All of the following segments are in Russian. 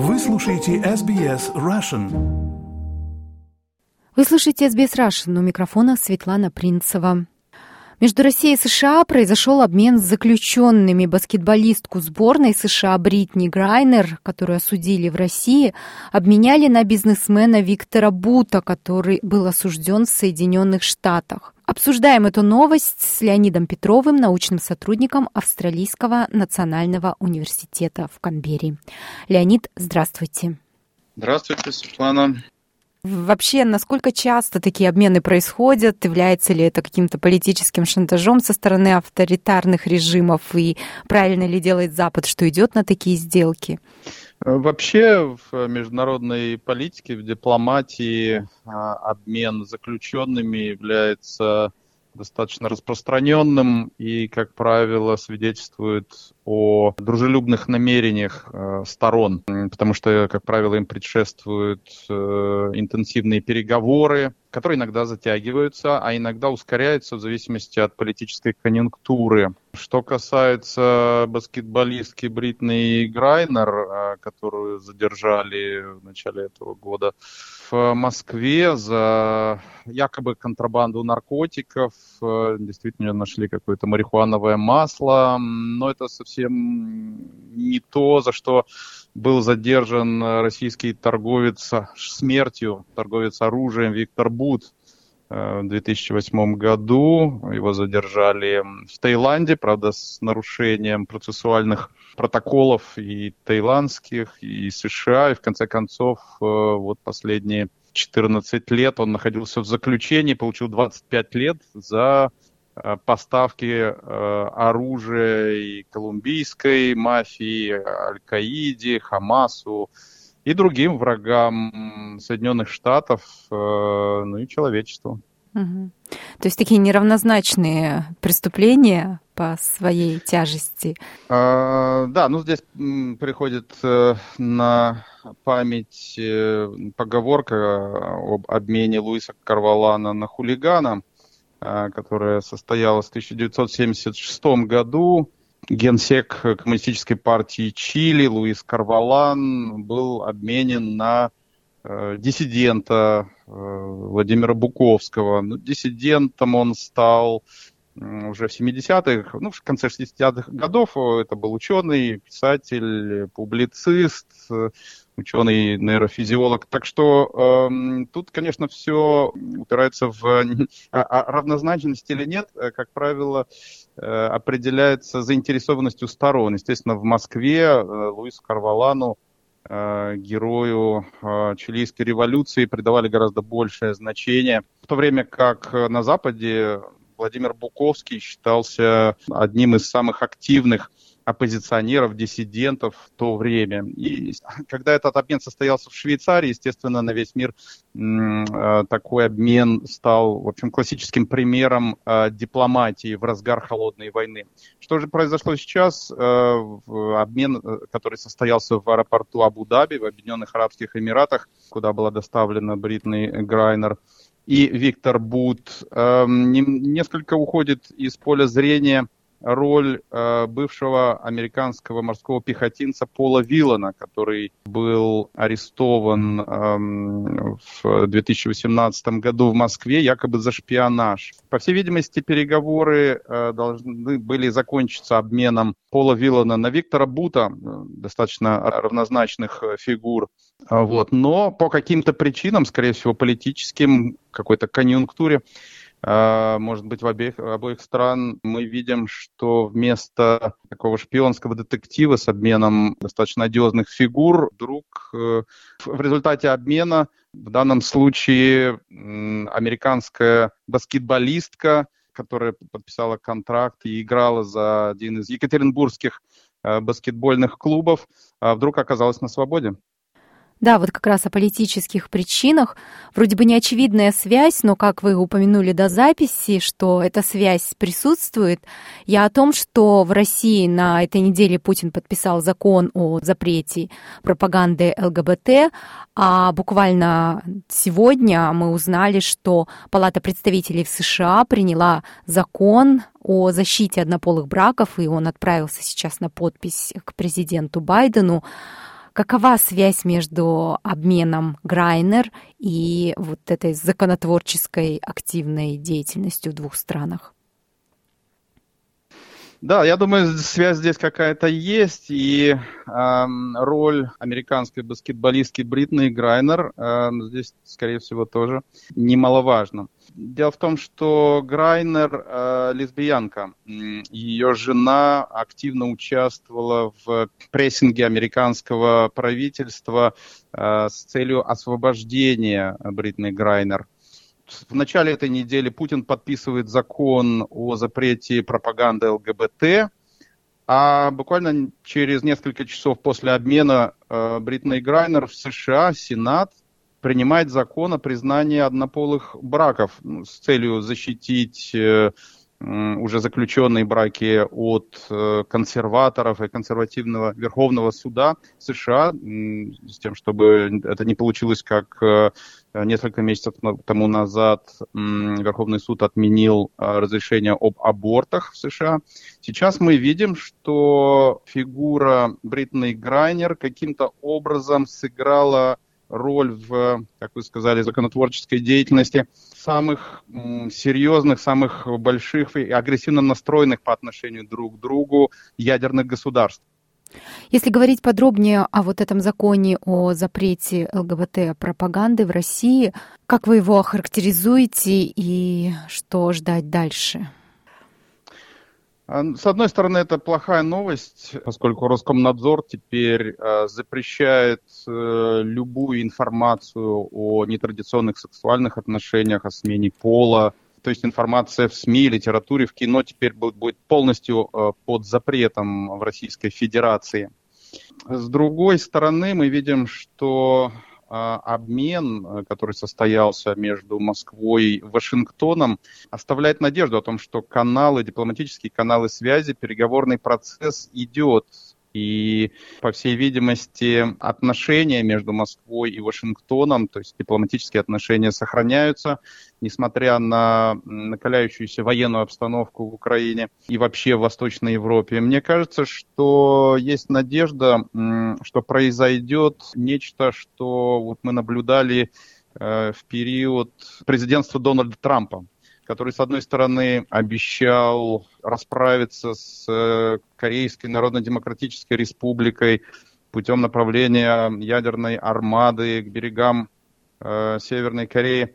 Вы слушаете SBS Russian. Вы слушаете SBS Russian. У микрофона Светлана Принцева. Между Россией и США произошел обмен с заключенными. Баскетболистку сборной США Бритни Грайнер, которую осудили в России, обменяли на бизнесмена Виктора Бута, который был осужден в Соединенных Штатах. Обсуждаем эту новость с Леонидом Петровым, научным сотрудником Австралийского национального университета в Канберре. Леонид, здравствуйте. Здравствуйте, Светлана. Вообще, насколько часто такие обмены происходят? Является ли это каким-то политическим шантажом со стороны авторитарных режимов? И правильно ли делает Запад, что идет на такие сделки? Вообще в международной политике, в дипломатии а, обмен заключенными является достаточно распространенным и, как правило, свидетельствует о дружелюбных намерениях э, сторон, потому что, как правило, им предшествуют э, интенсивные переговоры, которые иногда затягиваются, а иногда ускоряются в зависимости от политической конъюнктуры. Что касается баскетболистки Бритни Грайнер, э, которую задержали в начале этого года в Москве за якобы контрабанду наркотиков, действительно нашли какое-то марихуановое масло, но это совсем совсем не то, за что был задержан российский торговец смертью, торговец оружием Виктор Бут э, в 2008 году. Его задержали в Таиланде, правда, с нарушением процессуальных протоколов и таиландских, и США. И в конце концов, э, вот последние 14 лет он находился в заключении, получил 25 лет за Э, поставки э, оружия и колумбийской мафии, Аль-Каиде, Хамасу и другим врагам Соединенных Штатов, э, ну и человечеству. Угу. То есть такие неравнозначные преступления по своей тяжести. А, да, ну здесь приходит на память поговорка об обмене Луиса Карвалана на хулигана. А, которая состоялась в 1976 году. Генсек Коммунистической партии Чили Луис Карвалан был обменен на э, диссидента э, Владимира Буковского. Ну, диссидентом он стал уже в 70-х, ну, в конце 60-х годов. Это был ученый, писатель, публицист, ученый нейрофизиолог. Так что э, тут, конечно, все упирается в а, а равнозначность или нет, э, как правило, э, определяется заинтересованностью сторон. Естественно, в Москве э, Луису Карвалану э, герою э, чилийской революции придавали гораздо большее значение, в то время как на Западе Владимир Буковский считался одним из самых активных оппозиционеров, диссидентов в то время. И когда этот обмен состоялся в Швейцарии, естественно, на весь мир э, такой обмен стал, в общем, классическим примером э, дипломатии в разгар холодной войны. Что же произошло сейчас? Э, обмен, который состоялся в аэропорту Абу-Даби, в Объединенных Арабских Эмиратах, куда была доставлена Бритни Грайнер, и Виктор Бут, несколько уходит из поля зрения роль э, бывшего американского морского пехотинца Пола Виллана, который был арестован э, в 2018 году в Москве якобы за шпионаж. По всей видимости, переговоры э, должны были закончиться обменом Пола Виллана на Виктора Бута, э, достаточно равнозначных фигур. Вот. Но по каким-то причинам, скорее всего, политическим, какой-то конъюнктуре, а, может быть, в обеих, обоих стран мы видим, что вместо такого шпионского детектива с обменом достаточно надежных фигур, вдруг э, в результате обмена в данном случае американская баскетболистка, которая подписала контракт и играла за один из екатеринбургских э, баскетбольных клубов, а вдруг оказалась на свободе. Да, вот как раз о политических причинах. Вроде бы неочевидная связь, но, как вы упомянули до записи, что эта связь присутствует, я о том, что в России на этой неделе Путин подписал закон о запрете пропаганды ЛГБТ, а буквально сегодня мы узнали, что Палата представителей в США приняла закон о защите однополых браков, и он отправился сейчас на подпись к президенту Байдену. Какова связь между обменом Грайнер и вот этой законотворческой активной деятельностью в двух странах? Да, я думаю, связь здесь какая-то есть, и э, роль американской баскетболистки Бритны Грайнер э, здесь, скорее всего, тоже немаловажна. Дело в том, что Грайнер э, лесбиянка. Ее жена активно участвовала в прессинге американского правительства э, с целью освобождения Бритны Грайнер. В начале этой недели Путин подписывает закон о запрете пропаганды ЛГБТ, а буквально через несколько часов после обмена э, Бритной Грайнер в США Сенат принимает закон о признании однополых браков ну, с целью защитить э, уже заключенные браки от э, консерваторов и консервативного Верховного суда США, с тем, чтобы это не получилось, как э, несколько месяцев тому назад Верховный суд отменил разрешение об абортах в США. Сейчас мы видим, что фигура Бритны Грайнер каким-то образом сыграла роль в, как вы сказали, законотворческой деятельности самых серьезных, самых больших и агрессивно настроенных по отношению друг к другу ядерных государств. Если говорить подробнее о вот этом законе о запрете ЛГБТ-пропаганды в России, как вы его охарактеризуете и что ждать дальше? А, с одной стороны, это плохая новость, поскольку Роскомнадзор теперь э, запрещает э, любую информацию о нетрадиционных сексуальных отношениях, о смене пола. То есть информация в СМИ, литературе, в кино теперь будет, будет полностью э, под запретом в Российской Федерации. С другой стороны, мы видим, что а, обмен, э, который состоялся между Москвой и Вашингтоном, оставляет надежду о том, что каналы, дипломатические каналы связи, переговорный процесс идет и, по всей видимости, отношения между Москвой и Вашингтоном, то есть дипломатические отношения сохраняются, несмотря на накаляющуюся военную обстановку в Украине и вообще в Восточной Европе. Мне кажется, что есть надежда, что произойдет нечто, что вот мы наблюдали э, в период президентства Дональда Трампа который, с одной стороны, обещал расправиться с э, Корейской Народно-Демократической Республикой путем направления ядерной армады к берегам э, Северной Кореи.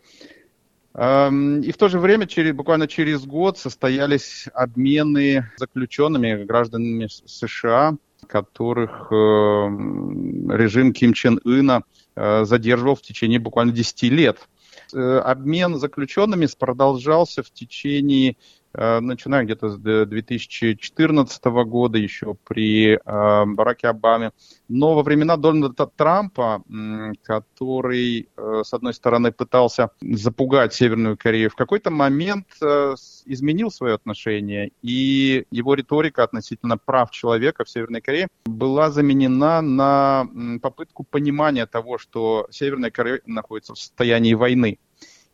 Эм, и в то же время, через, буквально через год, состоялись обмены заключенными гражданами США, которых э, режим Ким Чен Ына э, задерживал в течение буквально 10 лет. Э, обмен заключенными продолжался в течение, начиная где-то с 2014 года, еще при э, Бараке Обаме. Но во времена Дональда Трампа, который, с одной стороны, пытался запугать Северную Корею, в какой-то момент изменил свое отношение, и его риторика относительно прав человека в Северной Корее была заменена на попытку понимания того, что Северная Корея находится в состоянии войны.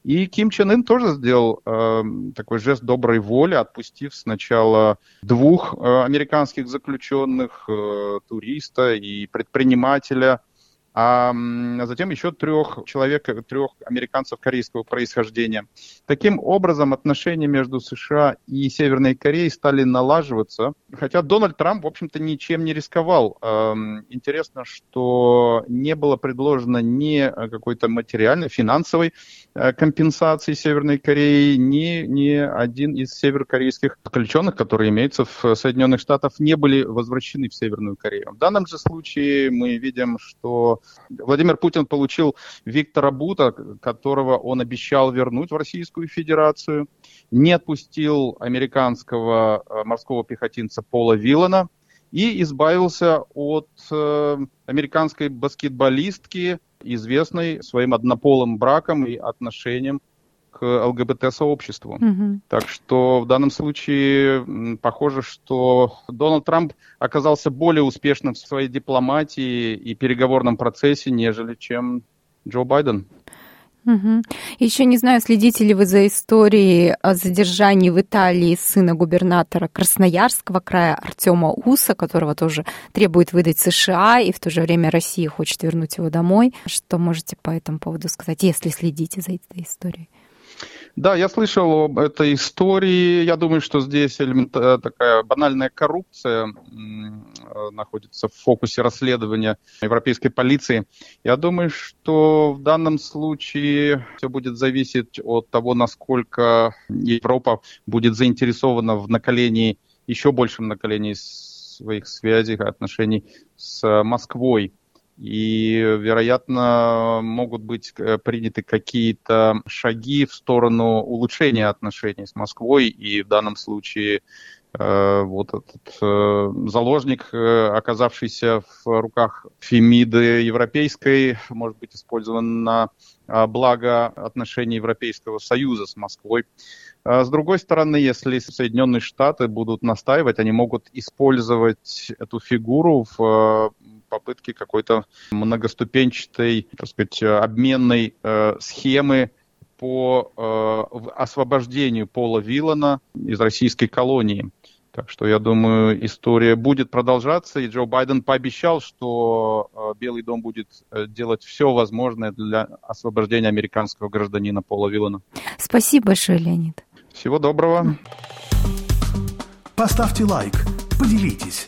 И Ким Чен Ын тоже сделал э, такой жест доброй воли, отпустив сначала двух э, американских заключенных, э, туриста и предпринимателя, а затем еще трех человек, трех американцев корейского происхождения. Таким образом, отношения между США и Северной Кореей стали налаживаться, хотя Дональд Трамп, в общем-то, ничем не рисковал. Интересно, что не было предложено ни какой-то материальной, финансовой э, компенсации Северной Кореи, ни, ни один из северокорейских заключенных, которые имеются в Соединенных Штатах, не были возвращены в Северную Корею. В данном же случае мы видим, что Владимир Путин получил Виктора Бута, которого он обещал вернуть в Российскую Федерацию, не отпустил американского э, морского пехотинца Пола Виллана и избавился от э, американской баскетболистки, известной своим однополым браком и отношением к ЛГБТ-сообществу. Угу. Так что в данном случае похоже, что Дональд Трамп оказался более успешным в своей дипломатии и переговорном процессе, нежели чем Джо Байден. Угу. Еще не знаю, следите ли вы за историей о задержании в Италии сына губернатора Красноярского края Артема Уса, которого тоже требует выдать США, и в то же время Россия хочет вернуть его домой. Что можете по этому поводу сказать, если следите за этой историей? Да, я слышал об этой истории. Я думаю, что здесь элемент, э, такая банальная коррупция э, находится в фокусе расследования европейской полиции. Я думаю, что в данном случае все будет зависеть от того, насколько Европа будет заинтересована в накалении, еще большем накалении своих связей, отношений с Москвой и, вероятно, могут быть э, приняты какие-то шаги в сторону улучшения отношений с Москвой, и в данном случае э, вот этот э, заложник, оказавшийся в руках Фемиды европейской, может быть использован на благо отношений Европейского Союза с Москвой. А с другой стороны, если Соединенные Штаты будут настаивать, они могут использовать эту фигуру в попытки какой-то многоступенчатой, так сказать, обменной э, схемы по э, освобождению Пола Виллана из российской колонии. Так что я думаю, история будет продолжаться, и Джо Байден пообещал, что э, Белый дом будет э, делать все возможное для освобождения американского гражданина Пола Виллана. Спасибо большое, Леонид. Всего доброго. Поставьте лайк, поделитесь,